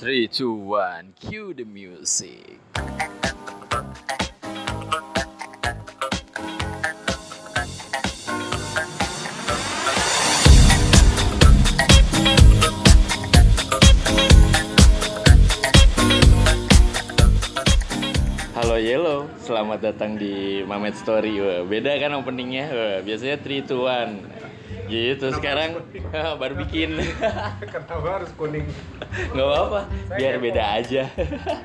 Three, two, one, cue the music. Halo Yellow, selamat datang di Mamet Story. Beda kan openingnya? Biasanya 3 to 1. Gitu, sekarang baru bikin. Kenapa harus kuning? nggak apa-apa, biar beda aja.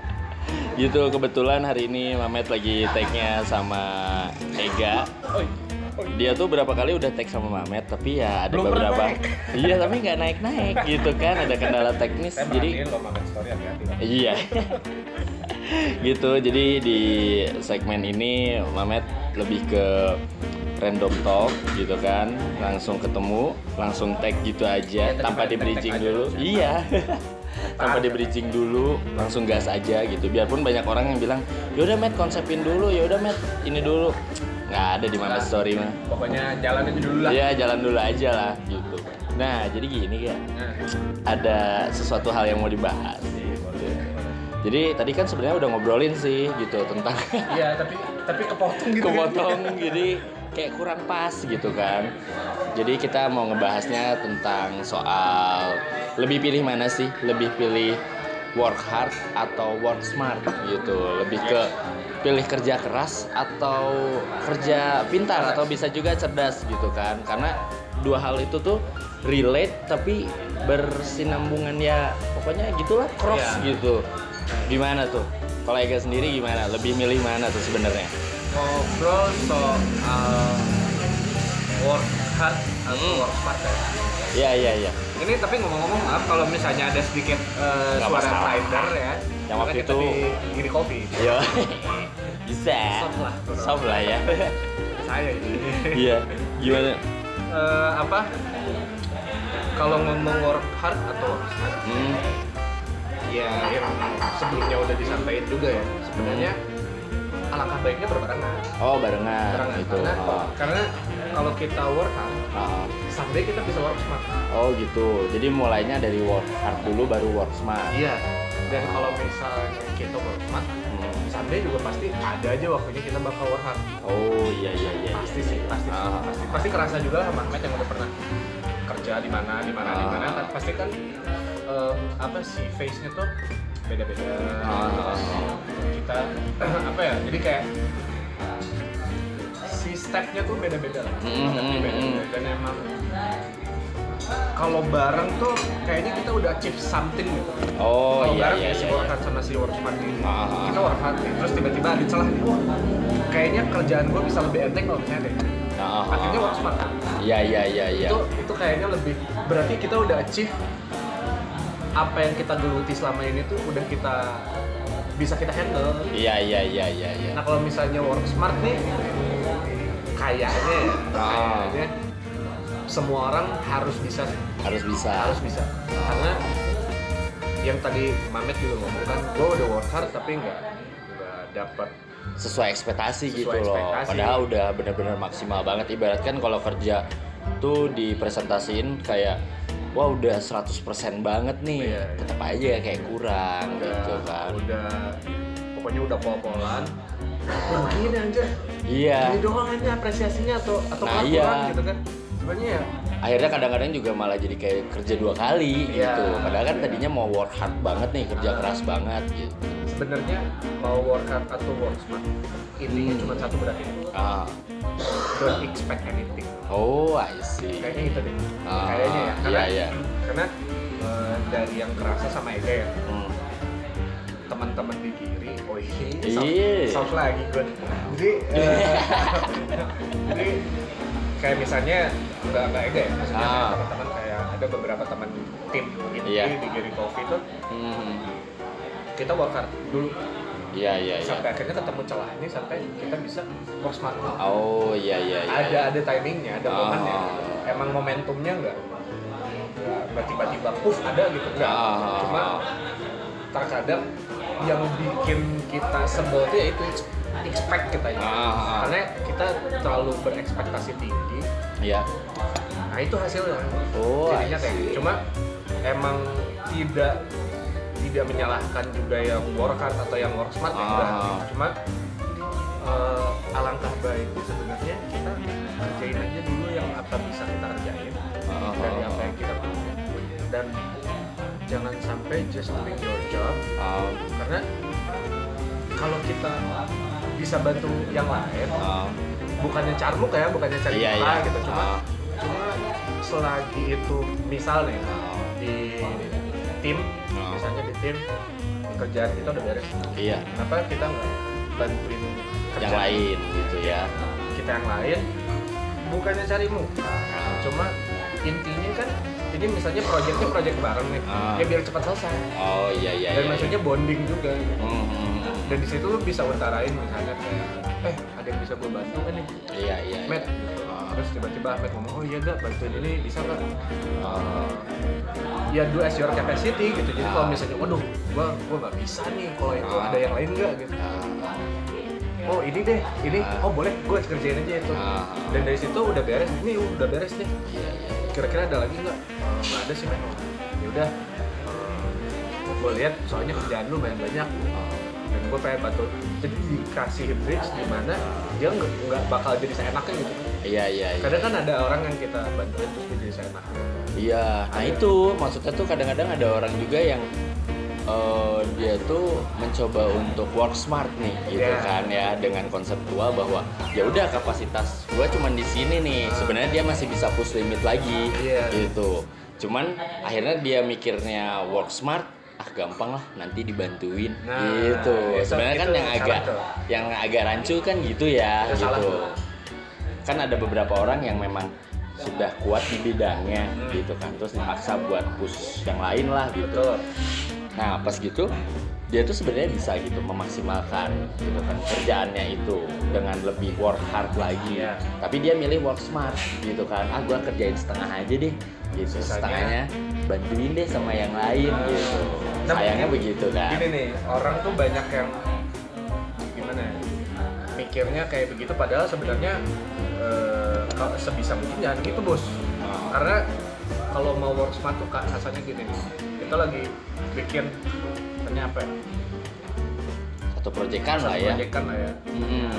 gitu, kebetulan hari ini Mamet lagi tag-nya sama Ega. Dia tuh berapa kali udah tag sama Mamet, tapi ya ada Belum beberapa. Iya, tapi nggak naik-naik gitu kan, ada kendala teknis. Saya jadi lo story hati-hati. Iya. Gitu. Jadi di segmen ini Mamet lebih ke random talk gitu kan, langsung ketemu, langsung tag gitu aja tadi tanpa di bridging aja dulu. bisa. Iya. tanpa di kan? bridging dulu, langsung gas aja gitu. Biarpun banyak orang yang bilang, "Yaudah Met, konsepin dulu, yaudah Met, ini dulu." nggak ada di Mamet Story mah. Pokoknya jalan aja dulu lah. Iya, jalan dulu aja lah gitu. Nah, jadi gini ya, Nah, ada sesuatu hal yang mau dibahas. Jadi tadi kan sebenarnya udah ngobrolin sih gitu tentang Iya, tapi tapi kepotong gitu. kepotong jadi kayak kurang pas gitu kan. Jadi kita mau ngebahasnya tentang soal lebih pilih mana sih? Lebih pilih work hard atau work smart gitu. Lebih ke pilih kerja keras atau kerja pintar atau bisa juga cerdas gitu kan. Karena dua hal itu tuh relate tapi bersinambungan ya pokoknya gitulah cross Iya. gitu. Gimana tuh? Kalau Ega sendiri gimana? Lebih milih mana tuh sebenarnya? Ngobrol soal work hard atau Hmm. work smart ya. Iya iya iya. Ini tapi ngomong-ngomong maaf kalau misalnya ada sedikit Nggak suara masalah. rider ya. Yang waktu itu- di giri kopi. Yo. Bisa. Soft lah. Soft lah ya. Saya ini. Iya. Gimana? Eh, apa? Kalau ngomong work hard atau work smart, Hmm. Ya yang sebelumnya udah disampaikan juga ya. Sebenarnya alangkah baiknya berbarengan. Oh barengan Barengan gitu. karena Oh. karena kalau kita work hard, Oh. someday kita bisa work smart. Oh gitu. Jadi mulainya dari work hard dulu baru work smart. Iya. Dan kalau misalnya kita work smart, Hmm. someday juga pasti ada aja waktunya kita bakal work hard. Oh iya iya iya. Pasti sih, pasti sih, Ah. pasti. Pasti kerasa juga sama Ahmed yang udah pernah kerja di mana, di mana, di mana Ah. kan pasti kan em, apa sih face-nya tuh beda-beda. Ah. Terus kita apa ya? Jadi kayak si step-nya tuh beda-beda lah. Mm, Step-nya mm, beda-beda. Dan emang kalau bareng tuh kayaknya kita udah achieve something gitu. Oh kalau iya bareng iya ya si iya. work hard sama si smart ini Ah. kita work hard nih terus tiba-tiba ada celah nih wah kayaknya kerjaan gue bisa lebih enteng kalau misalnya deh Ah, ah, akhirnya ah. smart kan Iya iya iya iya. itu itu kayaknya lebih berarti kita udah achieve apa yang kita geluti selama ini tuh udah kita bisa kita handle Iya iya iya iya iya. nah kalau misalnya work smart nih kayaknya ya Ah. kayaknya semua orang harus bisa Harus bisa. harus bisa karena yang tadi Mamet juga ngomong kan gue udah work hard tapi nggak nggak dapat sesuai ekspektasi Sesuai gitu loh. ekspektasi. Padahal udah bener-bener maksimal banget. Ibarat kan kalau kerja tuh dipresentasiin kayak wah udah 100% banget nih. Iya, iya. Tetap aja kayak kurang udah gitu kan. udah pokoknya udah pol-polan ya begini anjir Iya. ini doang ini apresiasinya atau atau Nah, iya. gitu kan sebenarnya ya Akhirnya kadang-kadang juga malah jadi kayak kerja dua kali Iya, gitu. Padahal kan iya. tadinya mau work hard banget nih, kerja keras banget gitu. Sebenarnya mau work hard atau work smart intinya Hmm. cuma satu berarti Ah. don't expect anything Oh, I see. kayaknya itu deh Ah, kayaknya ya karena iya, iya. karena eh, dari yang kerasa sama Ega ya Hmm. teman-teman di kiri oh iya Iya. soft, soft lagi gue jadi eh, jadi kayak misalnya nggak nggak Ega ya maksudnya Ah. teman-teman kayak ada beberapa teman tim inti Iya. di Giri Coffee tuh Hmm. Kita work hard dulu Iya, iya, iya. sampai akhirnya ketemu celahnya sampai kita bisa work smart Oh, iya, iya, iya. ada ada timingnya ada Ah. momennya emang momentumnya nggak nggak nggak tiba-tiba puff ada gitu nggak Ah. cuma terkadang yang bikin kita sebel ya itu expect kita ya Ah. karena kita terlalu berekspektasi tinggi Iya. nah itu hasilnya Oh, jadinya kayak cuma emang tidak tidak menyalahkan juga yang work hard atau yang work smart ya Ah. enggak. cuma eh, alangkah baiknya sebenarnya kita kerjain aja dulu yang apa bisa kita kerjain Ah, dari ah, apa yang kita punya dan jangan sampai just doing your job ah, karena kalau kita bisa bantu yang lain ah. bukannya carmuk ya bukannya cari muka iya. gitu cuma Ah. cuma selagi itu misal nih Ah. di tim Ah. misalnya di tim kerjaan kita udah beres iya kenapa kita nggak bantuin yang kerjaan lain gitu ya kita yang lain bukannya cari muka Ah. cuma intinya kan ini misalnya proyeknya proyek bareng nih Ah. ya biar cepat selesai oh iya iya dan iya, maksudnya bonding juga iya. Hmm, hmm, hmm. dan di situ lu bisa utarain misalnya kayak eh ada yang bisa gue bantu kan nih iya iya Matt iya. gitu. Terus tiba-tiba Ahmed ngomong oh iya gak bantuin ini bisa gak? Ah. ya do as your capacity gitu. Jadi kalau misalnya waduh gua gua nggak bisa nih kalau itu Ah. ada yang lain nggak gitu. Ah. oh ini deh ini Ah. oh boleh gue kerjain aja itu. Dan dari situ udah beres ini udah beres nih. Iya iya kira-kira ada lagi nggak "Eh, nggak ada sih men ya udah. Gue lihat soalnya kerjaan lu banyak. Banyak dan gue pengen bantu. Jadi dikasih bridge di mana dia nggak bakal jadi seenaknya gitu iya iya iya kadang kan ada orang yang kita bantuin terus dia jadi seenak Iya, nah itu maksudnya tuh kadang-kadang ada orang juga yang eh, dia tuh mencoba untuk work smart nih, gitu Iya. kan ya, dengan konseptual bahwa ya udah kapasitas gua cuman di sini nih. Sebenarnya dia masih bisa push limit lagi, Iya. gitu. Cuman akhirnya dia mikirnya work smart, ah gampang lah, nanti dibantuin, Nah, gitu. itu- Sebenarnya kan yang agak tuh. yang agak rancu kan gitu ya, Itu salah gitu. Kan ada beberapa orang yang memang sudah kuat di bidangnya Hmm. gitu kan. Terus dipaksa buat push yang lain lah gitu. Nah pas gitu dia tuh sebenarnya bisa gitu memaksimalkan gitu kan kerjaannya itu dengan lebih work hard lagi. Iya. tapi dia milih work smart gitu kan. Ah gua kerjain setengah aja deh gitu. Setengahnya bantuin deh sama yang lain Nah. gitu. Nah, sayangnya begitu kan. gini nih orang tuh banyak yang gimana ya mikirnya kayak begitu. Padahal sebenarnya kalau sebisa mungkin jangan gitu bos Oh. karena kalau mau work smart tuh kak rasanya gini nih kita lagi bikin misalnya apa ya satu proyekan lah ya proyekan lah ya Mm-mm.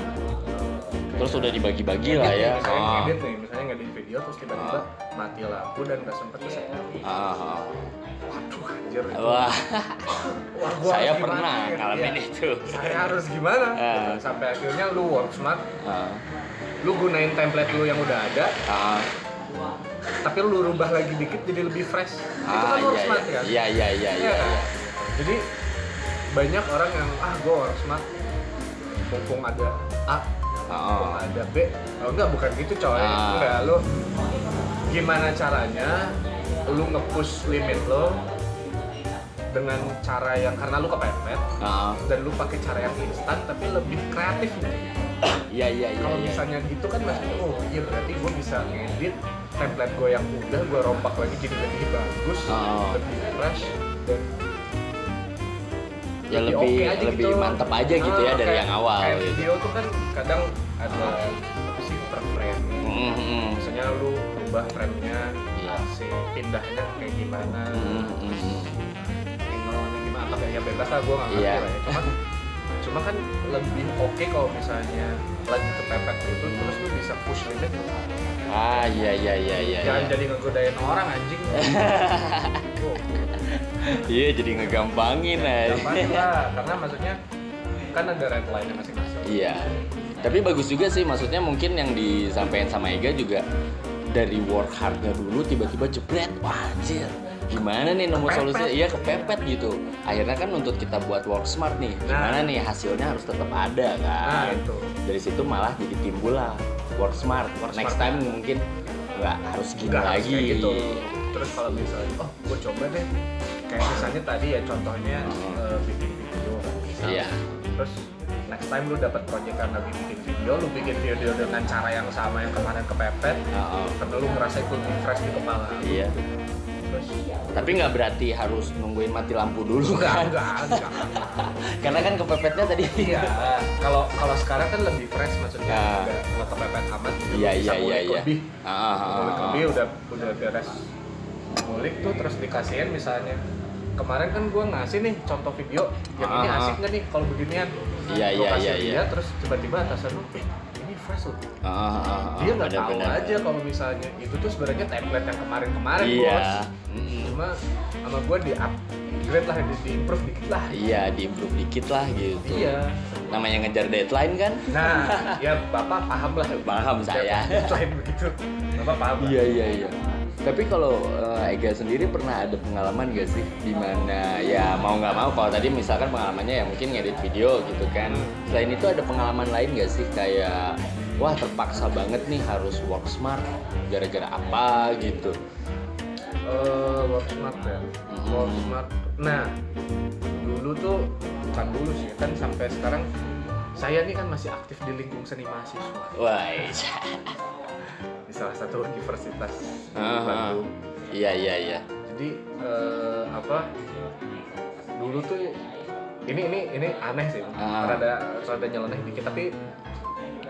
terus udah dibagi-bagi lah nih, ya misalnya Ah. ngedit nih misalnya ngedit video terus tiba-tiba mati lampu dan nggak sempet ke set Ah, waduh anjir itu. Wah, Wah, gua saya pernah ya? ngalamin Iya. itu. saya harus gimana Ah. Gitu. sampai akhirnya lu work smart Ah, lu gunain template lu yang udah ada. Ah, tapi lu rubah lagi dikit jadi lebih fresh. Itu ah, kan work iya, smart iya, kan? Iya, iya, iya, Iya iya. kan? jadi banyak orang yang ah gue work smart. Mumpung ada A Ah, ada B. Oh enggak bukan gitu coy. Ah. enggak lu gimana caranya lu nge-push limit lo dengan cara yang karena lu kepepet ah, dan lu pakai cara yang instan tapi lebih kreatif gitu. Iya, iya, iya, kalau iya. misalnya gitu kan maksudnya oh iya berarti gue bisa ngedit template gue yang udah gue rompak lagi jadi lebih bagus Oh. lebih fresh dan Ya lebih oke aja lebih gitu. mantap aja gitu ya Ah, dari kayak- yang awal kayak gitu. video tuh kan kadang ada apa sih per frame Mm, mm, misalnya lu ubah frame-nya Iya. si pindahnya kayak gimana mm, mm, mm. angle-nya gimana atau kayak ya bebas lah gue nggak ngerti Iya. lah ya cuma kan lebih oke kalau misalnya lagi kepepet gitu terus lu bisa push limit Ah, iya, iya, iya, iya. jangan iya. jadi ngegodain orang anjing oh, Iya, jadi ngegampangin aja. gampang lah karena maksudnya kan ada red line masing-masing Iya. Tapi bagus juga sih, maksudnya mungkin yang disampaikan sama Ega juga dari work hardnya dulu tiba-tiba jebret, wah anjir. Gimana nih nemu Kepepet. solusinya? Iya kepepet gitu. Akhirnya kan untuk kita buat work smart nih, gimana Nah. nih hasilnya harus tetap ada nah kan. itu Dari situ malah jadi timbul lah work smart. Work Next smart. time mungkin nggak harus gini nggak harus lagi. kayak gitu terus kalau misalnya oh gue coba deh kayak misalnya tadi ya contohnya Hmm. eh, bikin video kan misal. Iya. terus next time lu dapat proyekan lagi bikin video lu bikin video dengan cara yang sama yang kemarin kepepet Heeh. karena lu ngerasa lebih fresh di kepala Iya. terus Tapi nggak berarti harus nungguin mati lampu dulu kan? enggak enggak Karena kan kepepetnya tadi. iya kalau kalau sekarang kan lebih fresh maksudnya Ah. udah nggak kepepet amat Iya iya iya ngulik iya. lebih Ah, ah, ngulik ah, lebih udah udah beres ngulik tuh terus dikasihin misalnya kemarin kan gue ngasih nih contoh video yang ini Ah. asik nggak nih kalau beginian Iya, iya, iya, iya. terus tiba-tiba atasan lu fresh loh Ah, ah, ah, dia nggak tahu benar-benar. aja kalau misalnya itu tuh sebenarnya template yang kemarin-kemarin Iya. bos cuma sama gue di upgrade lah di, di improve dikit lah Iya, diimprove dikit lah gitu. iya Namanya ngejar deadline kan? nah ya bapak paham lah Paham saya. selain begitu bapak paham. Iya iya iya. Tapi kalau eh, Ega sendiri pernah ada pengalaman gak sih di mana ya mau nggak mau kalau tadi misalkan pengalamannya ya mungkin ngedit video gitu kan. Selain itu ada pengalaman lain gak sih kayak wah terpaksa banget nih harus work smart gara-gara apa gitu. Eh, work smart ya Mhm. work smart nah dulu tuh bukan dulu sih kan sampai sekarang saya nih kan masih aktif di lingkung seni mahasiswa Wah. di salah satu universitas di Ah, ah. Bandung Iya iya iya. jadi eh, apa dulu tuh ini ini ini aneh sih Ah. rada rada nyeleneh dikit tapi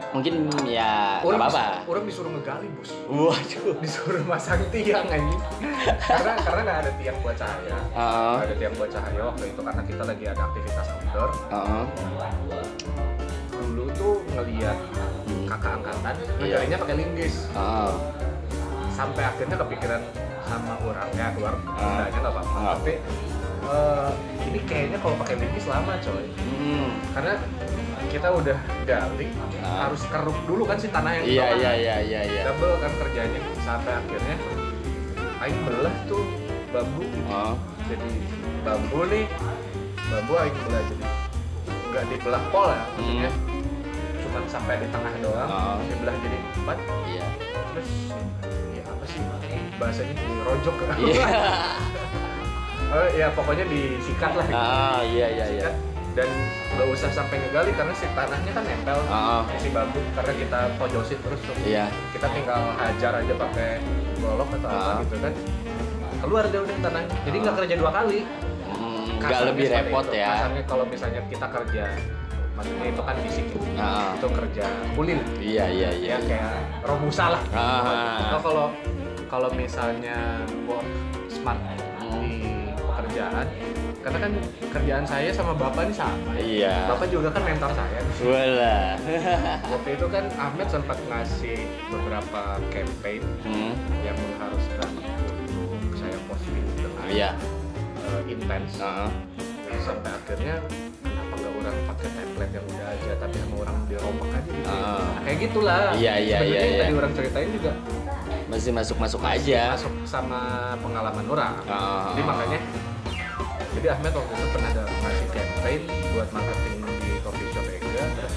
Mungkin ya orang apa-apa. dis- orang disuruh ngegali bos Waduh. disuruh masang tiang anjing karena karena nggak ada tiang buat cahaya Heeh. nggak ada tiang buat cahaya waktu itu karena kita lagi ada aktivitas outdoor Heeh. dulu tuh ngeliat Hmm. kakak angkatan Iya. ngegalinya pakai linggis Heeh. Sampai akhirnya kepikiran sama orang ya keluar Ah. modalnya nggak apa-apa Ah. tapi eh, ini kayaknya kalau pakai linggis lama coy Hmm. karena kita udah gali Ah. harus keruk dulu kan si tanah yang Iya iya iya iya iya. double kan kerjanya sampai akhirnya aing belah tuh bambu gitu. Oh. jadi bambu nih bambu aing belah jadi nggak dibelah pol ya maksudnya cuman sampai di tengah doang Ah. dibelah jadi empat Iya. terus sih bahasanya dirojok Iya. oh ya pokoknya disikat lah gitu. Ah, iya iya iya. Dan nggak usah sampai ngegali karena si tanahnya kan nempel Ah, si bambu karena kita pojosin terus tuh. iya. kita tinggal hajar aja pakai golok atau apa Ah. gitu kan keluar deh udah tanahnya jadi nggak Ah. kerja dua kali Hmm, nggak Kasarnya lebih repot itu. ya. kasarnya kalau misalnya kita kerja maksudnya itu kan fisik Ah, itu kerja kulit iya iya iya. ya kayak robusa lah Ah. Atau kalau kalau misalnya work smart di pekerjaan karena kan kerjaan saya sama bapak ini sama Iya. bapak juga kan mentor saya Wala. waktu itu kan Ahmed sempat ngasih beberapa campaign hmm. yang mengharuskan untuk saya posting dengan Iya. eh, intens Heeh. Dan sampai akhirnya kenapa nggak orang pakai template yang udah aja tapi sama orang dirombak aja gitu Ah. Nah, kayak gitulah Iya, iya, Sebenarnya iya, yang iya. tadi orang ceritain juga Masih masuk-masuk aja. masuk sama pengalaman orang Ah. jadi makanya jadi Ahmed waktu itu pernah ada ngasih campaign buat marketing di coffee shop Ega terus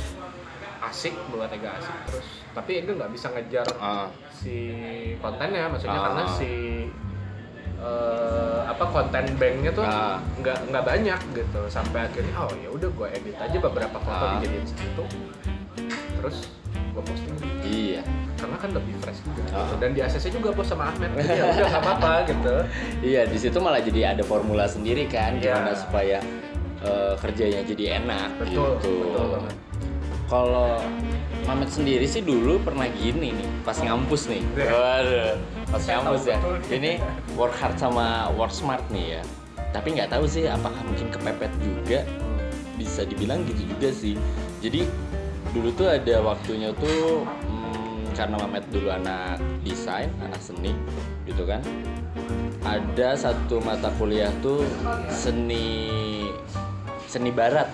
asik buat Ega asik terus tapi Ega nggak bisa ngejar Ah. si kontennya maksudnya Ah. karena si eh, apa konten banknya tuh nggak nggak banyak gitu sampai akhirnya oh ya udah gue edit aja beberapa foto Ah. dijadiin satu terus gue posting Iya. karena kan lebih fresh juga Ah. gitu. dan di ACC juga bos sama Ahmed jadi ya udah nggak apa-apa gitu Iya, di situ malah jadi ada formula sendiri kan Iya. gimana supaya eh, kerjanya jadi enak betul gitu. betul banget Kalau Mamet sendiri sih dulu pernah gini nih, pas ngampus nih. Iya. Waduh, pas ngampus ya. Ini work hard sama work smart nih ya. Tapi nggak tahu sih apakah mungkin kepepet juga. Bisa dibilang gitu juga sih. Jadi dulu tuh ada waktunya tuh hmm, karena Mamet dulu anak desain, anak seni gitu kan. Ada satu mata kuliah tuh seni seni barat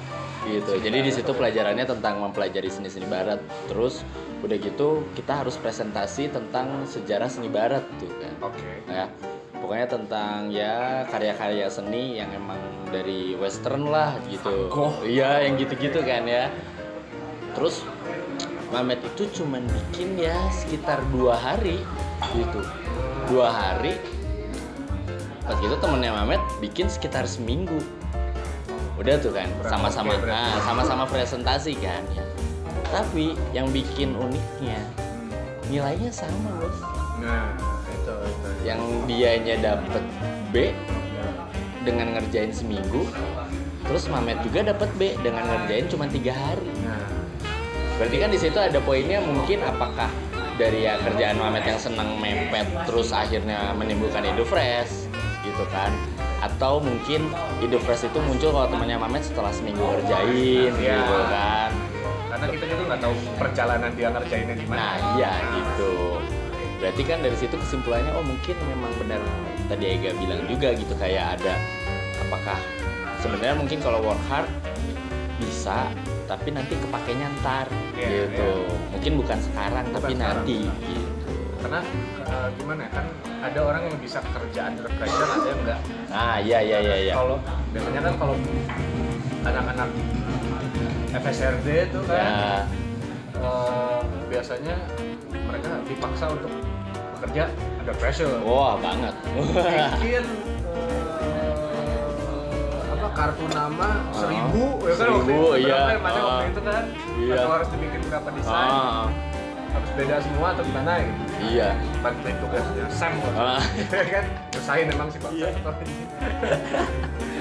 gitu. Jadi di situ pelajarannya tentang mempelajari seni-seni barat. Terus udah gitu kita harus presentasi tentang sejarah seni barat tuh kan. oke Ya. Pokoknya tentang ya karya-karya seni yang emang dari western lah gitu. Iya, yang gitu-gitu kan ya. Terus Mamet itu cuman bikin ya sekitar dua hari gitu. Dua hari. Pas gitu temennya Mamet bikin sekitar seminggu. Udah tuh kan sama-sama nah, sama-sama presentasi kan. Ya tapi yang bikin uniknya nilainya sama bos. Nah itu itu yang dianya dapet B dengan ngerjain seminggu terus Mamet juga dapat B dengan ngerjain cuma tiga hari. Nah berarti kan di situ ada poinnya mungkin apakah dari ya kerjaan Mamet yang senang mepet terus akhirnya menimbulkan ide fresh gitu kan? Atau mungkin ide fresh itu muncul kalau temannya Mamet setelah seminggu ngerjain Iya. gitu kan? Karena kita juga nggak tahu perjalanan dia ngerjainnya gimana nah iya gitu. Berarti kan dari situ kesimpulannya oh mungkin memang benar tadi Ega bilang juga gitu kayak ada apakah sebenarnya mungkin kalau work hard bisa tapi nanti kepakainya ntar. Iya, gitu. mungkin bukan sekarang Bukan tapi sekarang. nanti gitu. Karena eh, gimana ya, kan ada orang yang bisa kerja under pressure ada yang enggak nah iya iya iya iya. Kalau biasanya kan kalau anak-anak FSRD itu kan Ya, eh, biasanya mereka dipaksa untuk bekerja under pressure. Wah banget. Bikin eh, apa kartu nama seribu ya kan waktu seribu, itu iya. berapa ya Mas, waktu Ah. itu kan Iya. atau harus dibikin berapa desain ah, harus beda semua atau gimana gitu iya bantuin tugasnya Sam Ah. ya kan usahain emang sih bangsa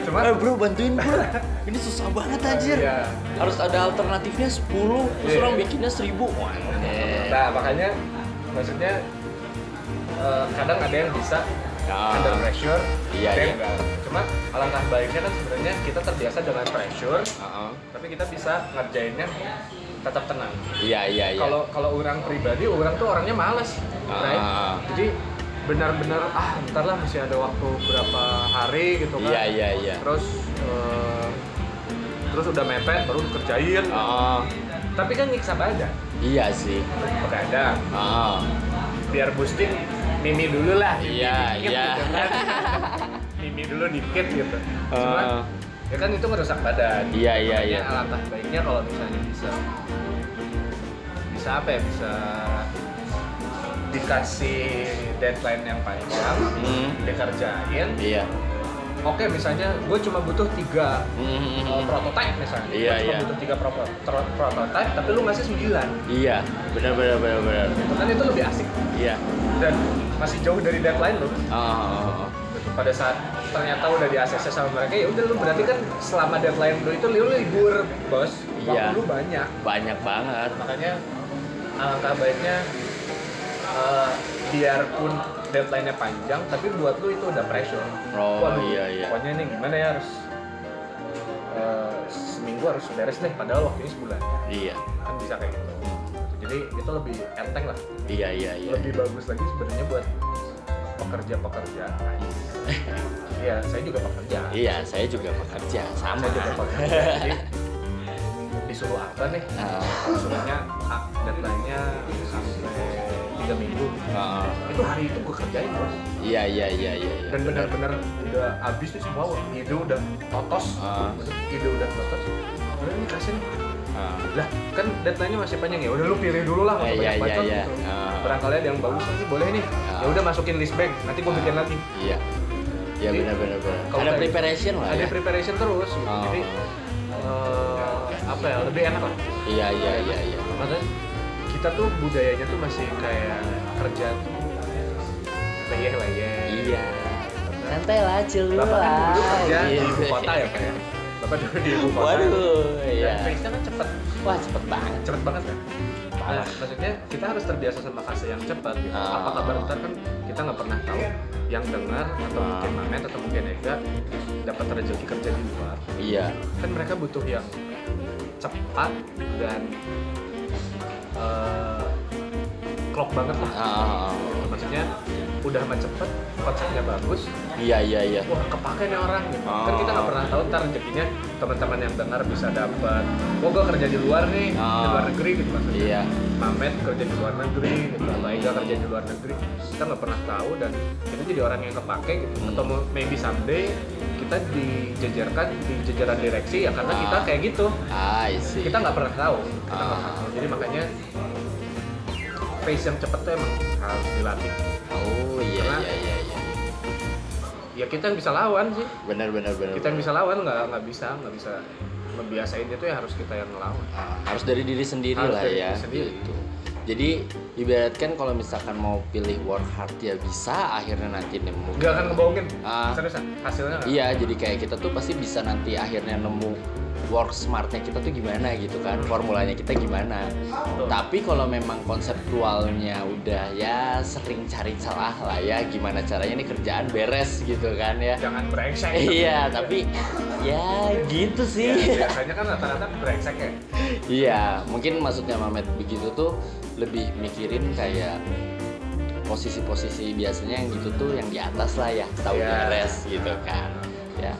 cuma Eh bro bantuin bro Ini susah banget anjir Iya. Harus ada alternatifnya 10 Terus Iya. orang bikinnya 1000 Wah nah makanya maksudnya eh, kadang ada yang bisa Ah. under pressure Iya, ada yang iya. enggak cuma alangkah baiknya kan sebenarnya kita terbiasa dengan pressure ah. tapi kita bisa ngerjainnya tetap tenang. Iya iya iya. Kalau kalau orang pribadi orang tuh orangnya males Ah. right? jadi benar-benar ah ntar lah masih ada waktu berapa hari gitu kan. Iya iya iya. Terus eh, terus udah mepet baru kerjain Ah, tapi kan nyiksa badan. Iya sih. Begadang. Ah, biar boosting mimi dulu lah. Iya, iya. gitu mimi dulu dikit gitu. Cuma Ah. ya kan itu merusak badan. Iya, iya, Makanya iya. alangkah baiknya kalau misalnya bisa bisa apa ya bisa dikasih deadline yang panjang Hmm. dikerjain. Iya. Oke misalnya gue cuma butuh tiga Hmm, uh, prototype misalnya. Iya, Gua cuma iya. butuh tiga pro- tro- prototype tapi lu masih sembilan. Iya benar benar benar benar. Itu kan itu lebih asik. Iya. Dan masih jauh dari deadline lu. Ah, ah, ah, ah. pada saat ternyata udah di ACC sama mereka ya udah lu berarti kan selama deadline lu itu lu libur bos. Waktu Iya. lu banyak. Banyak banget. Makanya alangkah baiknya uh, biarpun deadline-nya panjang tapi buat lu itu udah pressure. Oh, Waduh, iya, iya. pokoknya ini gimana ya harus uh, seminggu harus beres deh padahal waktunya sebulan. Iya. Kan bisa kayak gitu. Jadi itu lebih enteng lah. Iya iya iya. Lebih bagus lagi sebenarnya buat pekerja-pekerja Iya, saya juga pekerja. Iya saya juga bekerja Sama Saya juga pekerja. Jadi disuruh apa nih? Ah, Disuruhnya ah, deadline-nya sampai tiga minggu. ah. Itu hari itu gue kerjain bos. Iya iya iya iya iya. Dan benar-benar udah habis nih semua ide udah totos. Ah. Ide udah totos. Udah ini kasih nih. Ah. Lah kan deadline-nya masih panjang ya. Udah lu pilih dulu lah. nggak Iya, usah iya, banyak-banyak iya. gitu. Ah. Barangkali ada yang bagus nih boleh nih. Ah. Ya udah masukin list bank. Nanti gue bikin lagi. Iya. Iya Jadi, benar benar benar. kalau Ada kayak- preparation lah ada ya. preparation terus gitu. Oh. jadi eh, apa ya lebih enak lah Iya iya iya iya. maksudnya kita tuh budayanya tuh masih kayak kerja tuh leyeh leyeh Iya. Santai lah, chill dulu bapak kan lah. dulu kerja di ibu kota ya pak ya bapak dulu di ibu kota Waduh, iya. pace-nya kan cepet Wah cepet banget. cepet banget kan Nah, maksudnya kita harus terbiasa sama fase yang cepat gitu. Ah. Apa kabar ntar kan kita nggak pernah tahu yang dengar atau Ah. mungkin Mamet atau mungkin Ega dapat rezeki kerja di luar. Iya. kan mereka butuh yang cepat dan eh klop banget lah Ah, ah, ah. maksudnya udah mah cepet konsepnya bagus Iya iya iya. wah kepake nih orang gitu Ah. kan kita nggak pernah tahu ntar rezekinya teman-teman yang dengar bisa dapat oh gue kerja di luar nih di Ah. luar negeri gitu maksudnya Iya. Mamet kerja di luar negeri gitu atau Ega kerja di luar negeri kita nggak pernah tahu dan kita jadi orang yang kepake gitu Hmm. atau maybe someday kita dijejerkan di jajaran direksi ya karena Ah. kita kayak gitu see. kita nggak pernah tahu kita Ah. pernah tahu jadi makanya pace yang cepet tuh emang harus dilatih Oh iya Karena- iya iya iya. ya kita yang bisa lawan sih Benar benar benar. kita yang bisa lawan nggak nggak bisa nggak bisa membiasain itu ya harus kita yang ngelawan Ah, harus dari diri sendiri Harus lah dari ya. diri sendiri. Gitu. Jadi ibaratkan kalau misalkan mau pilih work hard ya bisa akhirnya nanti nemu. nggak akan ngebohongin Ah. seriusan hasilnya Iya, jadi kayak kita tuh pasti bisa nanti akhirnya nemu work smartnya kita tuh gimana gitu kan, formulanya kita gimana. Betul. Tapi kalau memang konseptualnya udah ya sering cari celah lah ya, gimana caranya nih kerjaan beres gitu kan ya. jangan brengsek Iya, tapi ya gitu Ya, sih. biasanya kan rata-rata brengsek ya Iya, mungkin maksudnya Mamet begitu tuh lebih mikirin kayak posisi-posisi biasanya yang gitu tuh yang di atas lah ya, tahu Iya. beres gitu kan. Ya.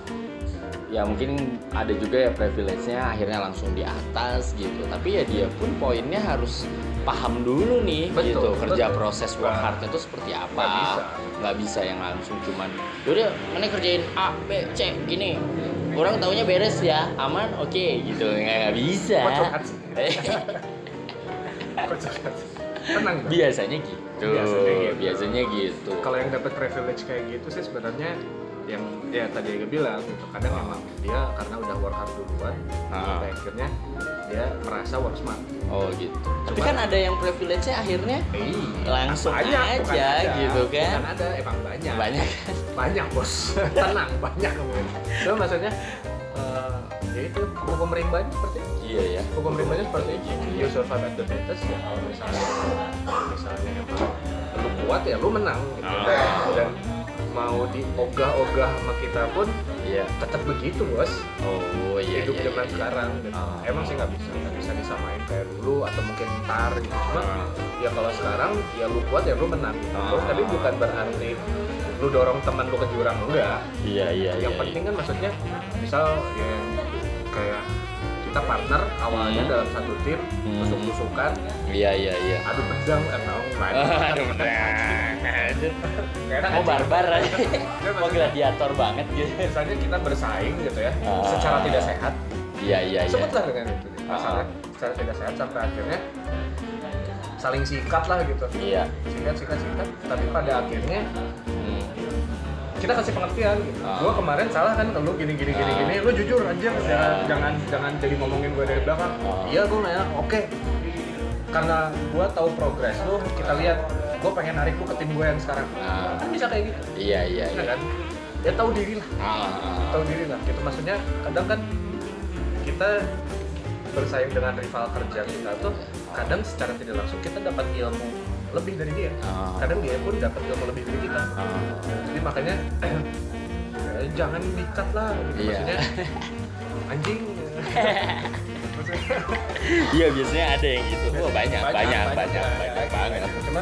Ya mungkin ada juga ya privilege-nya akhirnya langsung di atas gitu. Tapi ya dia pun poinnya harus paham dulu nih Betul, gitu kerja betul. proses work hard itu seperti apa. nggak bisa. Nggak bisa yang langsung cuman yaudah mana kerjain A, B, C gini. Orang taunya beres ya, aman, oke gitu. Nggak, nggak bisa. Sih? tenang biasanya gitu Biasanya gitu. biasanya gitu kalau yang dapat privilege kayak gitu sih sebenarnya yang ya tadi gue bilang gitu. Kadang emang dia karena udah work hard duluan Ah. sampai akhirnya dia merasa work smart. Oh gitu. Tapi Cuma- kan ada yang privilege nya akhirnya Eh, Langsung banyak, aja ada. gitu kan. bukan ada emang banyak. Banyak. Kan banyak bos. Tenang banyak kemudian itu maksudnya eh, ya itu hukum rimbanya seperti itu. Iya ya hukum rimbanya seperti itu. You survive at the fittest ya kalau misalnya misalnya emang lu kuat ya lu menang gitu. Ah. dan mau diogah-ogah sama kita pun iya tetap begitu bos oh iya hidup iya, zaman iya. sekarang gitu. Ah. emang sih nggak bisa nggak bisa disamain kayak dulu atau mungkin ntar gitu cuma Ah. ya kalau sekarang ya lu kuat ya lu menang gitu. Ah. tapi bukan berarti lu dorong teman lu ke jurang enggak iya iya yang iya, penting kan maksudnya misal ya kayak kita partner awalnya Hmm. dalam satu tim Hmm. tusuk-tusukan iya iya iya. Adu pedang atau aduh aduh mau barbar aja. Mau gladiator banget gitu. Misalnya kita bersaing gitu ya Ah. secara tidak sehat. Iya iya iya. Sebutlah dengan itu. Ah. masalah secara tidak sehat sampai akhirnya saling sikat lah gitu. Iya. Sikat sikat sikat. Tapi pada akhirnya Hmm. Kita kasih pengertian gitu. Gua kemarin salah kan ke lu gini gini gini Ah. gini. Lu jujur aja jangan Ah. jangan jangan jadi ngomongin gue dari belakang. Ah. Iya gua nanya, oke. Karena gua tahu progres lu, kita lihat gua pengen narik lu ke tim gue yang sekarang. Kan bisa kayak gitu. iya iya Ya iya kan? Ya tahu diri lah. ah, ah. Tahu diri lah. Gitu maksudnya kadang kan kita bersaing dengan rival kerja kita tuh kadang secara tidak langsung kita dapat ilmu lebih dari dia. Ah. Kadang dia pun dapat ilmu lebih dari kita Ah. jadi makanya eh, jangan dikat lah gitu. Iya. maksudnya anjing iya biasanya ada yang gitu oh banyak banyak banyak banyak, banget cuma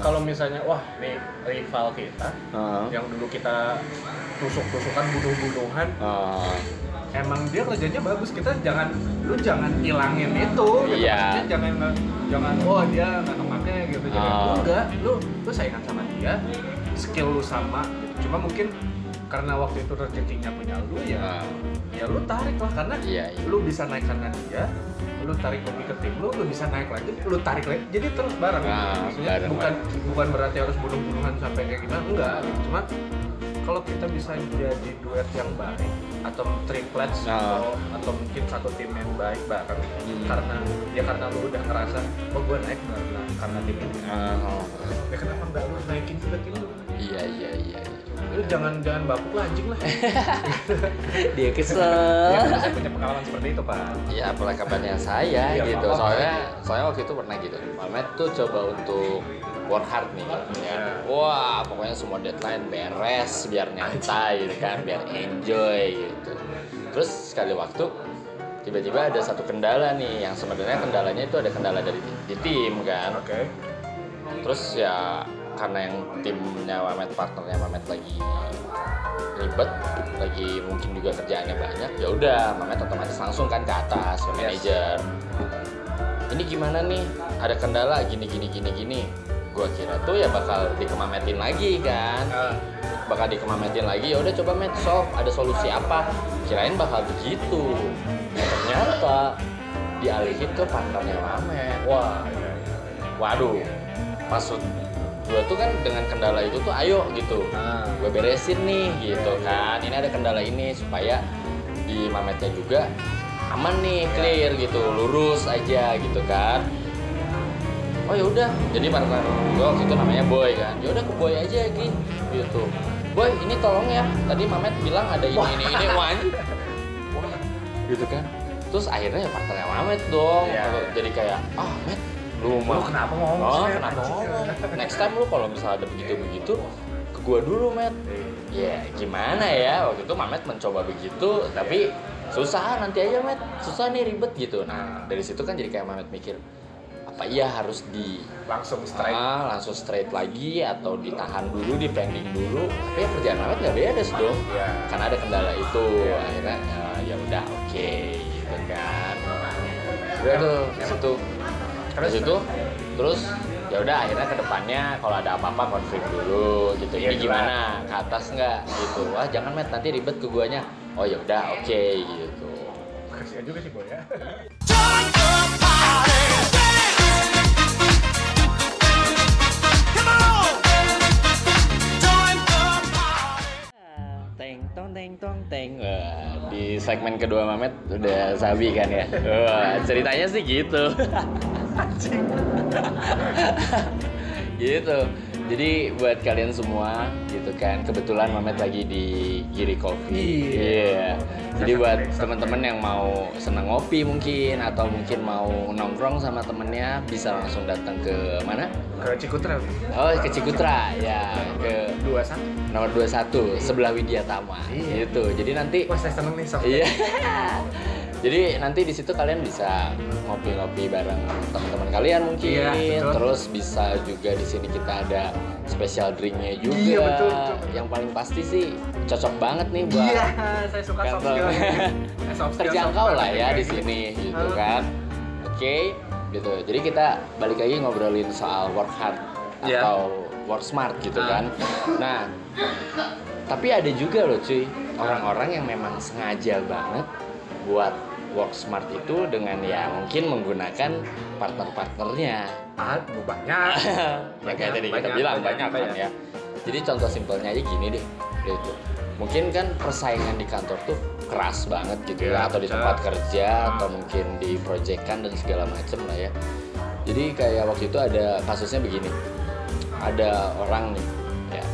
kalau misalnya wah nih rival kita Ah. yang dulu kita tusuk-tusukan bunuh-bunuhan Ah. emang dia kerjanya bagus kita jangan lu jangan ilangin itu gitu. Iya. jangan jangan oh dia nggak gitu jadi Ah. enggak lu lu saingan sama dia skill lu sama gitu. cuma mungkin karena waktu itu rezekinya punya lu ya ya lu tarik lah karena Iya, iya. lu bisa naik karena dia lu tarik lagi ke tim lu lu bisa naik lagi lu tarik lagi jadi terus bareng Ah, maksudnya bareng, bukan bukan berarti harus bunuh-bunuhan sampai kayak gimana enggak gitu. cuma kalau kita bisa jadi duet yang baik atau triplets Ah. atau atau mungkin satu tim yang baik bareng Hmm. karena ya karena lu udah ngerasa oh gue naik karena karena tim ini. Ah. ya kenapa enggak lu naikin tim lu? Iya iya iya lu jangan jangan bapuk lah anjing lah. Dia ya kesel karena saya punya pengalaman seperti itu pak. Ya apalah kabarnya saya Iya, gitu. apa-apa. soalnya soalnya waktu itu pernah gitu. Mamet tuh coba untuk work hard nih Ya. wah pokoknya semua deadline beres biar nyantai gitu kan biar enjoy gitu. Terus sekali waktu tiba-tiba ada satu kendala nih yang sebenarnya kendalanya itu ada kendala dari di tim kan. Oke. Terus ya karena yang timnya Mamet partnernya Mamet lagi ribet lagi mungkin juga kerjaannya banyak ya udah Mamet otomatis langsung kan ke atas ke Yes. manajer. Ini gimana nih? Ada kendala gini gini gini gini gua kira tuh ya bakal dikemametin lagi kan. Ah, bakal dikemametin lagi ya udah coba met. Solve ada solusi apa? Kirain bakal begitu. Ternyata dialihin ke partnernya Mamet. Wah waduh. Maksud gue tuh kan dengan kendala itu tuh ayo gitu. Ah. gue beresin nih gitu kan. Ini ada kendala ini supaya di mametnya juga aman nih clear gitu lurus aja gitu kan oh ya udah. Jadi partner gue waktu itu namanya boy kan. Ya udah ke boy aja Gi gitu. Boy ini tolong ya. Tadi mamet bilang ada ini ini ini. Wan gitu kan. Terus akhirnya ya partnernya mamet dong. Iya. jadi kayak ah met lu mah kenapa ngomong oh kenapa ngomong? next time lu kalau misalnya ada begitu begitu ke gua dulu met ya gimana ya? Waktu itu Mamet mencoba begitu tapi susah nanti aja Met susah nih ribet gitu. Nah dari situ kan jadi kayak Mamet mikir apa iya harus di langsung strike ah, langsung straight lagi atau ditahan dulu di pending dulu. Tapi ya kerjaan Mamet nggak beres dong. Iya. karena ada kendala itu Iya. akhirnya ya, ya udah oke gitu kan. Udah tuh di situ Terus? situ terus ya udah akhirnya ke depannya kalau ada apa-apa konflik dulu gitu. Iya, ini gimana? Ke atas nggak? Gitu. Wah jangan met nanti ribet ke guanya. Oh ya udah oke gitu. Kasihan juga sih boy ya teng tong teng. Wah, di segmen kedua Mamet udah sabi kan ya? Wah, ceritanya sih gitu. Gitu. Jadi buat kalian semua gitu kan. Kebetulan Mamet lagi di Giri Coffee. Iya. Jadi buat teman-teman yang mau senang ngopi mungkin atau mungkin mau nongkrong sama temennya bisa langsung datang ke mana? Ke Cikutra. Oh ke Cikutra. Ya ke dua satu. nomor 21 sebelah Widya Tama. Iya. gitu. Jadi nanti wah saya seneng nih iya jadi nanti di situ kalian bisa ngopi-ngopi bareng teman-teman kalian mungkin. Iya, betul. terus bisa juga di sini kita ada special drinknya juga. Iya, betul, betul. yang paling pasti sih cocok banget nih buat iya saya suka soft skill. Terjangkau lah ya di sini gitu kan. Oke gitu. Jadi kita balik lagi ngobrolin soal work hard Iya. atau work smart gitu kan. Nah tapi ada juga loh cuy orang-orang yang memang sengaja banget buat work smart itu dengan ya mungkin menggunakan partner-partnernya. Ah banyak. Ya kayak tadi kita banyak, bilang banyak, banyak, kan ya. Jadi contoh simpelnya aja gini deh gitu. Mungkin kan persaingan di kantor tuh keras banget gitu Iya, ya atau di tempat kerja Hmm. atau mungkin di proyekan dan segala macem lah ya. Jadi kayak waktu itu ada kasusnya begini. Ada orang nih ya.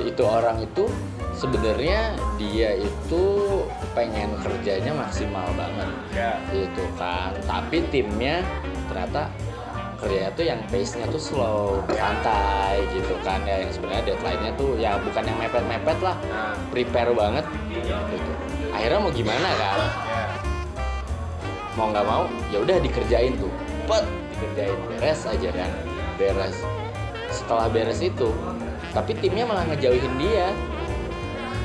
Itu orang itu sebenarnya dia itu pengen kerjanya maksimal banget. Ya. Gitu kan. Tapi timnya ternyata kerjanya tuh yang pace-nya tuh slow santai gitu kan. Ya yang sebenarnya deadline-nya tuh ya bukan yang mepet-mepet lah. Nah prepare banget. Gitu. Akhirnya mau gimana kan? Ya. Mau nggak mau ya udah dikerjain tuh. Pet dikerjain. Beres aja kan. Beres. Setelah beres itu tapi timnya malah ngejauhin dia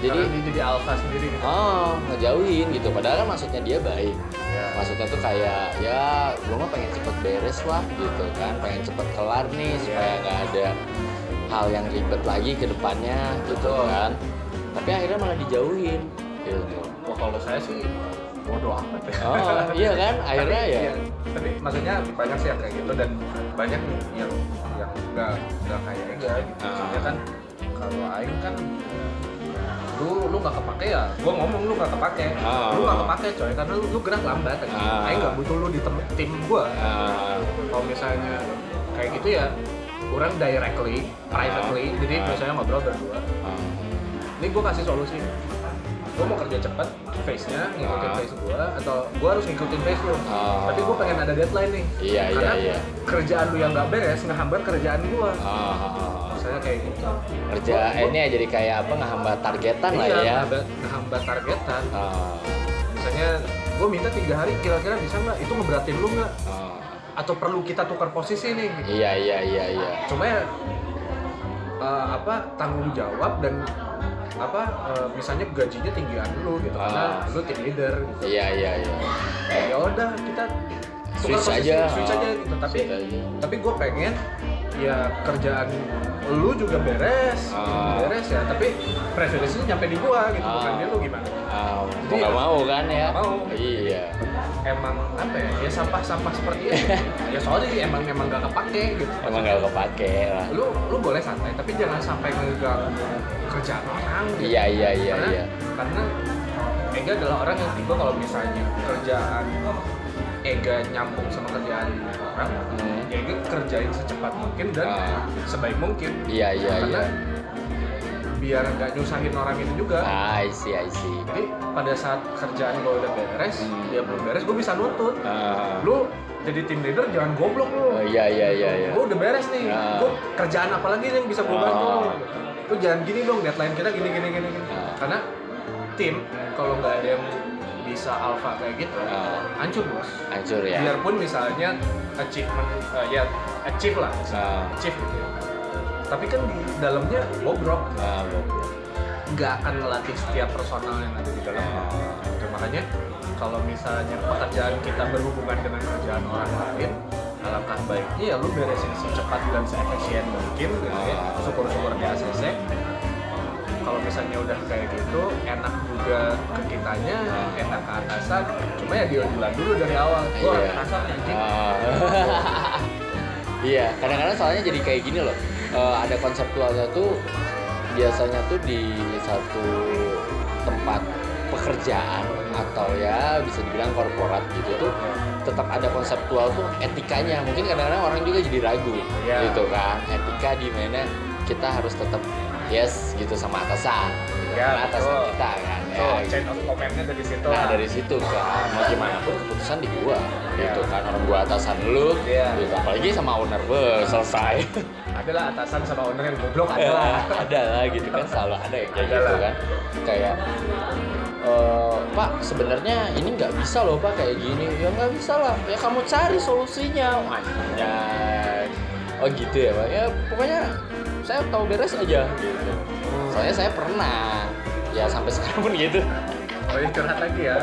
jadi Karena dia jadi alpha sendiri gitu. Oh ngejauhin gitu. Padahal kan maksudnya dia baik. Ya maksudnya tuh kayak ya gue mah pengen cepet beres lah gitu kan. Pengen cepet kelar nih supaya nggak ada hal yang ribet lagi ke depannya gitu Betul. kan. Tapi akhirnya malah dijauhin gitu. Wah kalau saya sih bodoh amat ya. oh iya kan? Akhirnya tapi, ya? iya, tapi maksudnya banyak sih yang kayak gitu dan banyak yang yang nggak nggak kayak gitu. Maksudnya kan kalau Aing kan lu lu nggak kepake ya gua ngomong lu nggak kepake Ah. lu nggak kepake coy karena lu, lu gerak lambat aja Ah. Aing nggak butuh lu di tem- tim gua ah, kalau misalnya kayak gitu ya kurang directly privately Ah. jadi Ah. biasanya ngobrol berdua ah, ini gue kasih solusi gue mau kerja cepet face-nya ngikutin Ah. face gue atau gue harus ngikutin face lu Ah. tapi gue pengen ada deadline nih Iya, iya, karena iya. kerjaan lu yang nggak beres ngehambat kerjaan gue ah, ah, ah. Misalnya kayak gitu. Kerja ya jadi kayak apa ngehambat targetan lah iya, ya. ngehambat, ngehambat targetan. Ah, misalnya gue minta tiga hari kira-kira bisa nggak? Itu ngeberatin lu nggak? Ah. atau perlu kita tukar posisi nih? Iya iya iya iya. Cuma ya eh, apa tanggung jawab dan apa eh, misalnya gajinya tinggian lu gitu. Karena Ah. lu tim leader gitu. Iya iya iya. Ya udah kita tukar Switch aja. switch aja gitu. Tapi Switch aja. tapi gue pengen ya kerjaan lu juga beres Ah. beres ya tapi privilege-nya nyampe di gua gitu bukan Ah. dia lu gimana mau Jadi nggak ya- mau kan ya? Mau. Iya. emang apa ya ya sampah-sampah seperti itu ya soalnya emang emang gak kepake gitu Emang nggak kepake lah. lu lu boleh santai tapi jangan sampai ngeganggu kerjaan orang gitu. Iya iya iya karena, iya. karena Ega adalah orang yang tipe kalau misalnya kerjaan Ega nyambung sama kerjaan orang, Hmm. ya kerjain secepat mungkin dan Ah. sebaik mungkin. Iya iya Karena iya. biar nggak nyusahin orang itu juga. Ah, I see I see. Jadi pada saat kerjaan gue udah beres, Hmm. dia belum beres, gue bisa nuntut. Ah. Lu jadi tim leader jangan goblok lu. Oh, iya iya iya iya. Gue udah beres nih. Ah. Gue kerjaan apa lagi nih yang bisa gue bantu? Ah. Lu jangan gini dong, deadline kita gini gini gini. gini. Ah. Karena tim kalau nggak ada yang bisa alpha kayak gitu, Ah. hancur bos. Hancur ya. Biarpun misalnya achievement, eh, ya achieve lah, Ah. achieve gitu ya. Tapi kan di dalamnya bobrok, Ah, betul. nggak akan ngelatih setiap personal yang ada di dalamnya. Ah. Gitu, makanya kalau misalnya pekerjaan kita berhubungan dengan kerjaan orang lain, alangkah baiknya ya lu beresin secepat dan seefisien mungkin gitu ya. Syukur-syukur di ACC. Kalau misalnya udah kayak gitu, enak juga ke kitanya, Ah. enak ke atasan. Cuma ya bilang dulu dari awal, orang Iya. atasan anjing. Ah. Iya, kadang-kadang soalnya jadi kayak gini loh. Eh, ada konseptualnya tuh biasanya tuh di satu tempat pekerjaan atau ya bisa dibilang korporat gitu tuh tetap ada konseptual tuh etikanya. Mungkin kadang-kadang orang juga jadi ragu Iya. gitu kan. Etika di mana kita harus tetap yes gitu sama atasan. Gitu. Ya, Karena atasan betul. kita kan. Ya, chain of command-nya dari situ. Nah lah. dari situ kan mau gimana pun keputusan di gua gitu Iya. kan orang gua atasan lu Iya. gitu apalagi sama owner gua selesai Adalah atasan sama owner yang goblok adalah. ada lah gitu kan selalu ada yang kayak gitu kan kayak eh, Pak sebenarnya ini nggak bisa loh Pak kayak gini ya nggak bisa lah ya kamu cari solusinya oh gitu ya Pak ya pokoknya saya tahu beres aja gitu soalnya saya pernah ya sampai sekarang pun gitu Oh ini curhat lagi ya.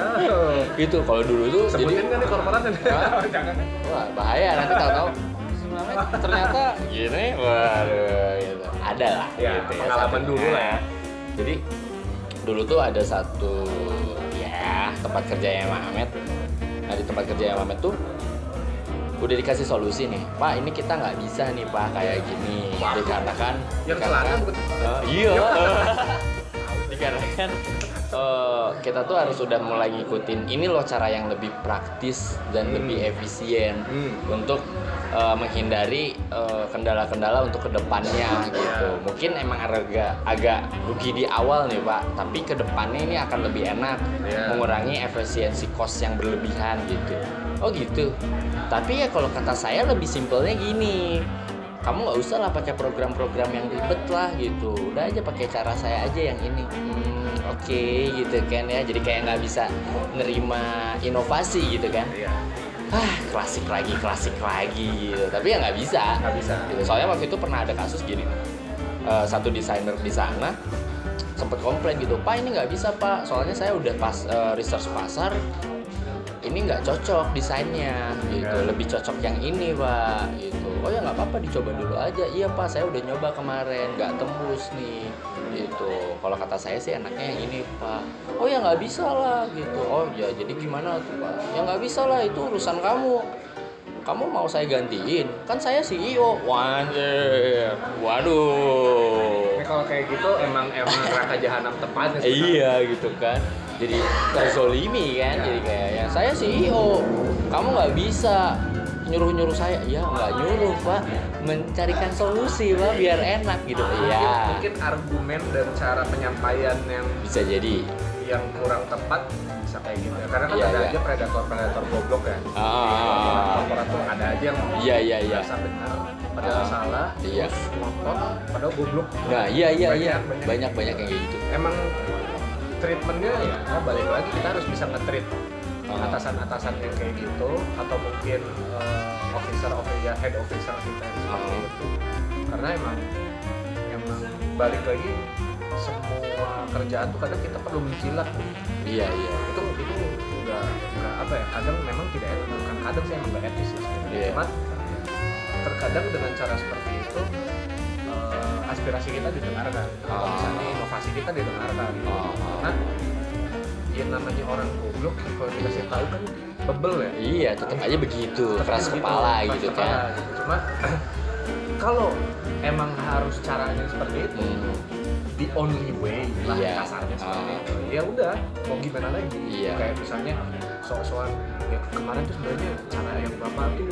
gitu kalau dulu tuh Sebutin jadi kan nih korporat? Jangan. wah bahaya nanti tahu-tahu ternyata gini waduh gitu ada lah Ya, gitu pengalaman satu- dulu lah ya. jadi dulu tuh ada satu ya tempat kerjanya Mamet nah di tempat kerjanya Mamet tuh udah dikasih solusi nih Pak ini kita nggak bisa nih Pak kayak gini dikarenakan Yang dikarenakan- celana bukan? Eh, iya dikarenakan eh, kita tuh harus udah mulai ngikutin ini loh cara yang lebih praktis dan Hmm. lebih efisien Hmm. untuk eh, menghindari eh, kendala-kendala untuk ke depannya gitu. Mungkin emang agak agak rugi di awal nih pak, tapi ke depannya ini akan lebih enak, Iya. mengurangi efisiensi cost yang berlebihan gitu. Oh gitu. Tapi ya kalau kata saya lebih simpelnya gini, kamu nggak usah lah pakai program-program yang ribet lah gitu. Udah aja pakai cara saya aja yang ini. Hmm, oke gitu kan ya. Jadi kayak nggak bisa nerima inovasi gitu kan Iya. ah klasik lagi klasik lagi gitu tapi ya nggak bisa Nggak bisa. gitu. soalnya waktu itu pernah ada kasus gini Eh, satu desainer di sana sempat komplain gitu pak ini nggak bisa pak soalnya saya udah pas eh, research pasar ini nggak cocok desainnya gitu. Ya. lebih cocok yang ini pak gitu. Oh ya nggak apa-apa dicoba dulu aja. Iya pak saya udah nyoba kemarin nggak tembus nih gitu. Kalau kata saya sih enaknya yang ini pak. Oh ya nggak bisa lah gitu. Oh ya jadi gimana tuh pak? Ya nggak bisa lah itu urusan kamu. Kamu mau saya gantiin? Kan saya CEO waduh. Waduh kalau kayak gitu emang emang neraka jahanam tepatnya Eh, iya gitu kan jadi terzolimi kan Ya. jadi kayak ya saya CEO kamu nggak bisa nyuruh nyuruh saya ya nggak nyuruh pak mencarikan solusi pak biar enak gitu Mungkin, ya mungkin argumen dan cara penyampaian yang bisa jadi yang kurang tepat bisa kayak gitu ya. Karena kan Iya, ada iya. aja predator-predator goblok ya. Ah. Korporat tuh ada aja yang iya iya iya benar padahal Ah. salah, Iya. ngotot padahal goblok. nah iya iya iya banyak. banyak banyak yang kayak gitu Emang treatmentnya ya nah, balik lagi kita harus bisa nge-treat atasan-atasan yang kayak gitu atau mungkin eh, officer officer head officer kita yang seperti Ah. itu karena emang emang balik lagi semua kerjaan tuh kadang kita perlu mencilat iya iya itu itu nggak nggak apa ya kadang memang tidak etis bukan kadang sih emang nggak etis sih sebenarnya. Iya. cuma terkadang dengan cara seperti itu aspirasi kita didengarkan atau Ah. misalnya inovasi kita didengarkan Ah. karena ya namanya orang goblok kalau dikasih tahu kan bebel ya iya tetap aja begitu keras kepala keras gitu kepala kan gitu. cuma kalau emang harus caranya seperti itu Hmm. the only way lah Iya. kasarnya seperti Ah. itu ya udah mau gimana lagi Iya. kayak misalnya soal-soal ya kemarin tuh sebenarnya cara yang bapak tuh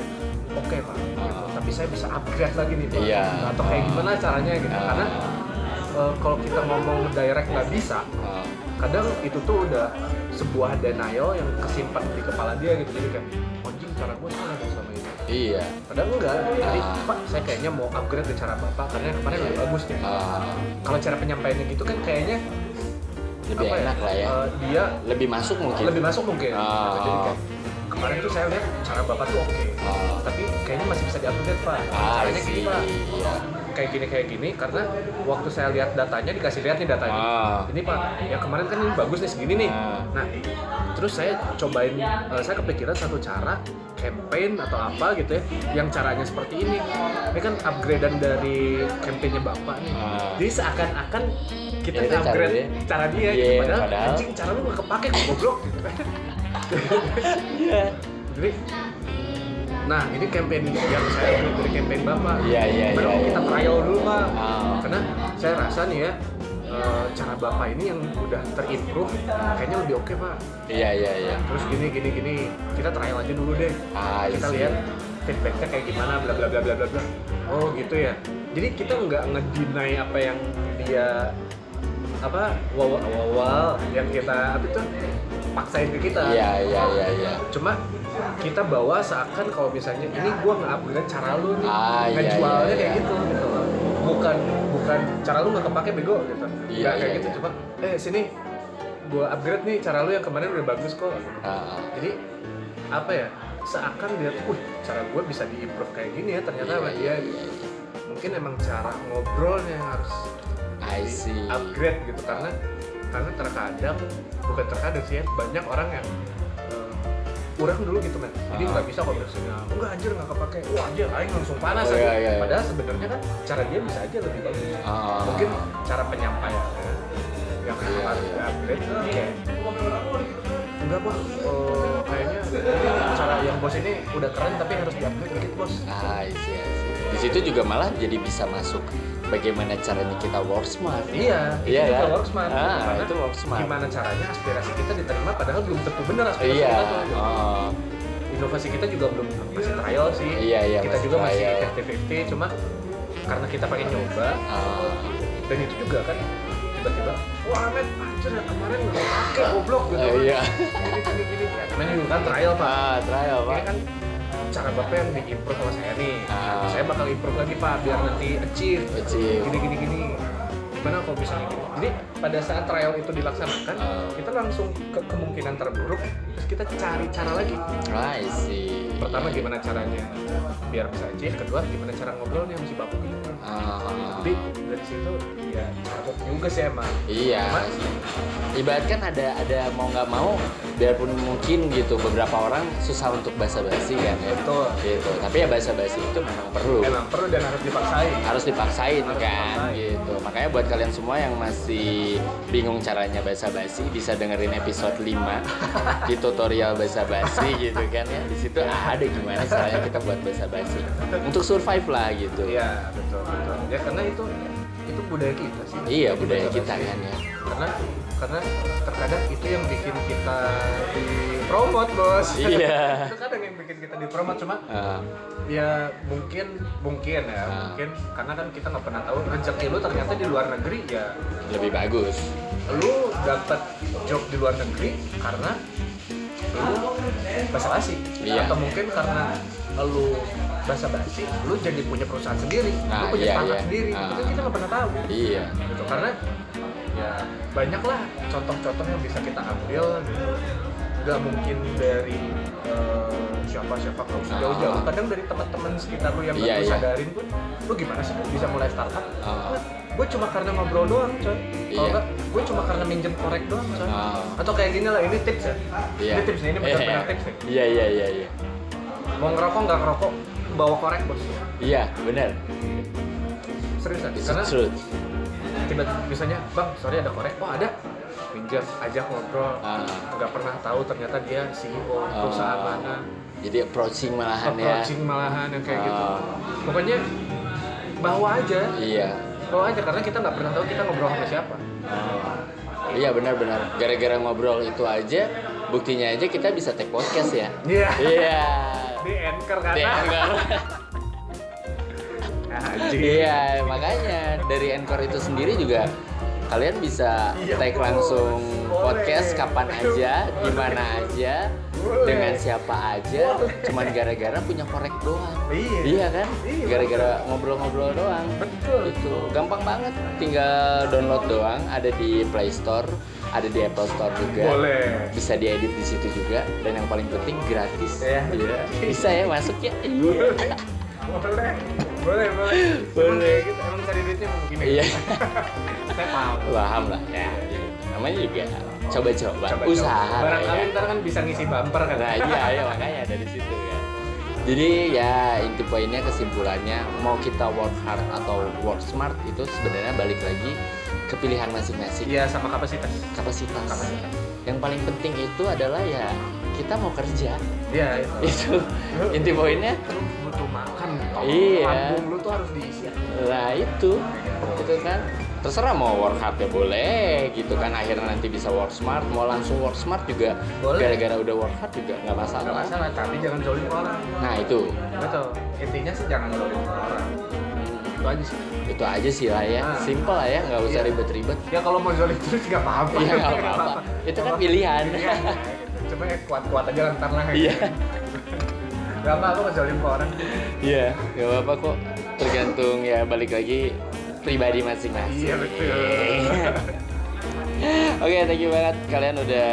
oke pak. Gitu. Ah. tapi saya bisa upgrade lagi nih pak. Iya. atau kayak gimana caranya gitu. Ah. karena eh, kalau kita ngomong direct nggak bisa Ah, kadang itu tuh udah sebuah denial yang kesimpan di kepala dia gitu. Jadi kayak anjing cara gue salah sama ini. Iya. Padahal enggak. Jadi pak saya kayaknya mau upgrade ke cara bapak karena kemarin lebih bagus nih. Ah, kalau cara penyampaiannya gitu kan kayaknya lebih apa enak lah ya. Eh, dia lebih masuk mungkin. Lebih masuk mungkin. Jadi kayak kemarin tuh saya lihat cara bapak tuh oke. Ah. tapi kayaknya masih bisa diupgrade pak. Ah, caranya gini pak. Iya. kayak gini kayak gini karena waktu saya lihat datanya dikasih lihat nih datanya. Ah. ini pak yang kemarin kan ini bagus nih segini nih. Ah. nah terus saya cobain eh, saya kepikiran satu cara campaign atau apa gitu ya yang caranya seperti ini. Ini kan upgradean dari campaignnya bapak nih. Ah. jadi seakan-akan kita Ya, itu cara upgrade dia. cara dia, Iya, gitu. padahal, padahal- anjing cara lu gak kepake kok goblok gitu kan Iya. jadi nah ini campaign yang saya ambil dari campaign bapak Iya, iya, iya, iya. kita trial dulu pak Ah. karena saya rasa nih ya eh, cara bapak ini yang udah terimprove kayaknya lebih oke pak Iya iya iya. terus gini gini gini kita trial aja dulu deh Ah, kita iya. lihat feedbacknya kayak gimana bla bla bla bla bla bla oh gitu ya jadi kita nggak ngedinai apa yang dia apa wow wow wow yang kita apa itu paksain ke kita Iya iya iya iya. cuma kita bawa seakan kalau misalnya ini gua nggak upgrade cara lu nih Ah, iya, ngejualnya iya, kayak iya. gitu gitu loh. bukan bukan cara lu nggak kepake bego gitu Iya, nggak kayak iya, gitu iya. cuma eh sini gua upgrade nih cara lu yang kemarin udah bagus kok Ah, jadi apa ya seakan dia tuh "Wih, cara gue bisa diimprove kayak gini ya ternyata Iya, sama iya, dia iya, iya. mungkin emang cara ngobrolnya yang harus I see. upgrade gitu karena karena terkadang bukan terkadang sih ya banyak orang yang eh, kurang dulu gitu men jadi Ah. nggak bisa kok biasanya enggak anjir nggak kepake wah anjir aing langsung panas Oh, aja iya, iya, iya. padahal sebenarnya kan cara dia bisa aja lebih bagus Ah. mungkin cara penyampaiannya yang Iya, harus iya. di-upgrade kayak enggak bos eh, kayaknya cara yang bos ini udah keren tapi harus di-upgrade dikit bos Ah, I see, I see. Di situ juga malah jadi bisa masuk bagaimana caranya kita work smart. iya itu Iya juga kan? work smart Ah, Gimana- itu work smart. gimana caranya aspirasi kita diterima padahal belum tentu benar aspirasi Iya. kita tuh Oh, inovasi kita juga belum masih trial sih Iya, iya, kita masih juga masih trial. 50-50 cuma karena kita pengen nyoba ah. dan itu juga kan tiba-tiba wah men anjir yang kemarin nggak pakai goblok gitu kan. iya. gini gini gini ya, namanya juga kan trial pak Ah, trial, ini Pak. kan cara bapak yang diimprove sama saya nih Ah. saya bakal improve lagi pak biar nanti achieve Achieve. gini gini gini gimana kalau misalnya gini jadi pada saat trial itu dilaksanakan Ah. kita langsung ke kemungkinan terburuk terus kita cari cara lagi I see. pertama gimana caranya biar bisa achieve kedua gimana cara ngobrolnya sama si bapak Ah. jadi dari situ ya cakep juga sih emang Iya. Cuma, Ibaratkan ada ada mau nggak mau, biarpun mungkin gitu beberapa orang susah untuk basa-basi kan ya. Betul. Gitu. Tapi ya basa-basi itu memang perlu. emang perlu dan harus dipaksain Harus dipaksain Harus kan dipaksain. gitu. Makanya buat kalian semua yang masih bingung caranya basa-basi bisa dengerin episode 5 di tutorial basa-basi gitu kan ya. Di situ ada gimana caranya kita buat basa-basi untuk survive lah gitu. iya betul betul ya karena itu itu budaya kita sih Iya, budaya kita kan ya. karena karena terkadang itu yang bikin kita dipromot bos Iya. itu kadang yang bikin kita dipromot cuma Ah, ya mungkin mungkin ya Ah. mungkin karena kan kita nggak pernah tahu rezeki lu ternyata di luar negeri ya lebih bagus. lu dapat job di luar negeri karena lu basa basi Iya. atau mungkin karena lu basa basi lu jadi punya perusahaan sendiri Ah, lu punya iya, startup iya. sendiri Ah. itu kan kita nggak pernah tahu Iya. gitu karena ya banyak lah contoh-contoh yang bisa kita ambil gitu. nggak mungkin dari eh, siapa-siapa nggak usah Ah. jauh-jauh kadang dari teman-teman sekitar lu yang Iya, lu iya. sadarin pun lu gimana sih bisa mulai startup Ah. gue cuma karena ngobrol doang coy kalau Iya. enggak gue cuma karena minjem korek doang coy Ah. atau kayak gini lah ini tips ya Iya. ini tips nih ini benar-benar Iya. tips nih Iya iya iya iya. mau ngerokok nggak ngerokok bawa korek bos Iya, benar. serius? It's karena truth. tiba misalnya bang sorry ada korek oh ada pinjam ajak ngobrol Ah. nggak pernah tahu ternyata dia CEO perusahaan Ah. mana Jadi approaching malahan ya. approaching malahan yang kayak gitu Ah. pokoknya bawa aja Iya. Bawa aja karena kita nggak pernah tahu kita ngobrol sama siapa. Iya benar-benar. Gara-gara ngobrol itu aja, buktinya aja kita bisa take podcast ya. Iya. Iya. Di anchor kan? Di Anchor. Iya, makanya dari Anchor itu sendiri juga kalian bisa take langsung podcast kapan aja, di mana aja, dengan siapa aja, cuman gara-gara punya korek doang. Iya. Iya kan? Iya, Gara-gara ngobrol-ngobrol doang. Betul. Itu gampang banget. Tinggal download doang, ada di Play Store, ada di Apple Store juga. Boleh. Bisa diedit di situ juga dan yang paling penting gratis. Iya. Iya. Bisa ya masuk ya. Iya. Boleh. Boleh, boleh. Boleh. Emang Gitu. Emang cari duitnya begini. Iya. Saya paham. Paham lah ya. Namanya juga coba-coba, Coba, usaha. lah Barangkali ya. ntar kan bisa ngisi bumper kan. Nah iya, iya makanya dari situ kan. Jadi ya inti poinnya kesimpulannya mau kita work hard atau work smart itu sebenarnya balik lagi ke pilihan masing-masing Iya sama kapasitas. kapasitas. Kapasitas. Yang paling penting itu adalah ya kita mau kerja Iya. itu inti poinnya. Lu butuh makan. Iya. Lambung lu tuh harus diisi. Nah itu itu kan terserah mau work hard ya boleh gitu kan akhirnya nanti bisa work smart mau langsung work smart juga gara-gara udah work hard juga nggak masalah. Gak masalah, tapi jangan zolim orang. Nah itu Betul. Intinya sih jangan zolim orang. Itu aja sih. itu aja sih lah ya Ah. simple lah ya nggak usah Iya. ribet-ribet Ya kalau mau zolim terus gak apa-apa. Iya, nggak apa-apa. Itu kan pilihan. Iya, gitu. Cuma ya kuat-kuat aja lantar lah. Iya. Gak apa-apa ngezolim ke orang. iya nggak apa-apa kok tergantung ya balik lagi pribadi masing-masing. Iya, betul. oke thank you banget. Kalian udah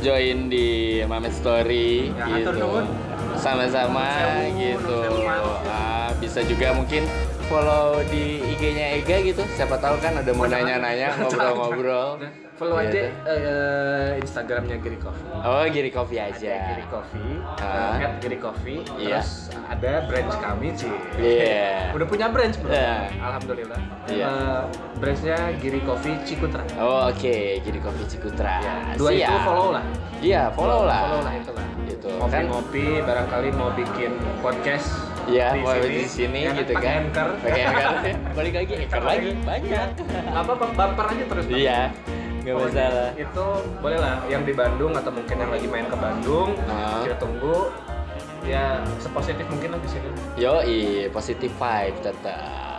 join di Mamet Story Ya, gitu. sama-sama gitu. Ah, bisa juga mungkin follow di IG-nya Ega gitu siapa tahu kan ada mau nanya-nanya ngobrol-ngobrol Follow aja eh, Instagramnya Giri Coffee. oh giri Ada aja Giri Coffee, eh, at Giri Coffee. Iya. Terus ada branch kami sih. Iya. Udah punya branch bro. Iya. Alhamdulillah. Iya. Eh, branchnya Giri Coffee Cikutra. Oh, oke, Giri Kopi Cikutra. Iya. Dua itu follow lah. Iya, follow lah. Follow lah itu lah. Gitu. Kan barangkali mau bikin podcast. Iya, di mau sini, di sini ya gitu pakai kan. Anchor. Pakai anchor. Balik lagi anchor lagi banyak. Apa-apa, bumper aja terus. Iya, Pokoknya masalah. Itu boleh lah yang di Bandung atau mungkin yang lagi main ke Bandung. Ah. Kita tunggu. Ya sepositif mungkin lah di sini. Yoi, positive vibe tetap.